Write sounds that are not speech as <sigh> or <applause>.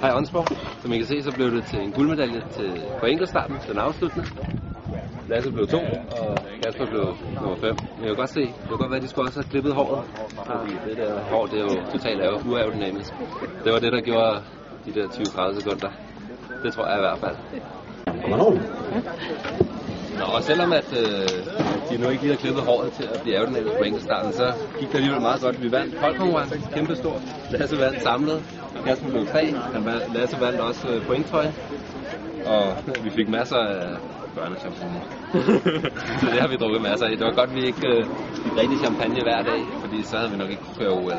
Hej Onsborg. Som I kan se, så blev det til en guldmedalje til, på enkeltstarten, den afsluttende. Lasse blev to, og Kasper blev nummer fem. Men jeg kan godt se, det kan godt være, at de skulle også have klippet håret. Fordi det der hår, det er jo totalt af- uaerodynamisk. Det var det, der gjorde de der 20-30 sekunder. Det tror jeg i hvert fald. Nå, og selvom at øh, de nu ikke lige har klippet håret til at blive aerodynamisk på enkeltstarten, så gik det alligevel meget godt. Vi vandt holdkonkurrencen, kæmpe stort. Lasse vandt samlet. Kasper blev tre. Lasse vandt også øh, pointtrøjen. Og vi fik masser af børnechampagne. så <laughs> det har vi drukket masser af. Det var godt, vi ikke øh, fik rigtig champagne hver dag, fordi så havde vi nok ikke kunne køre OL.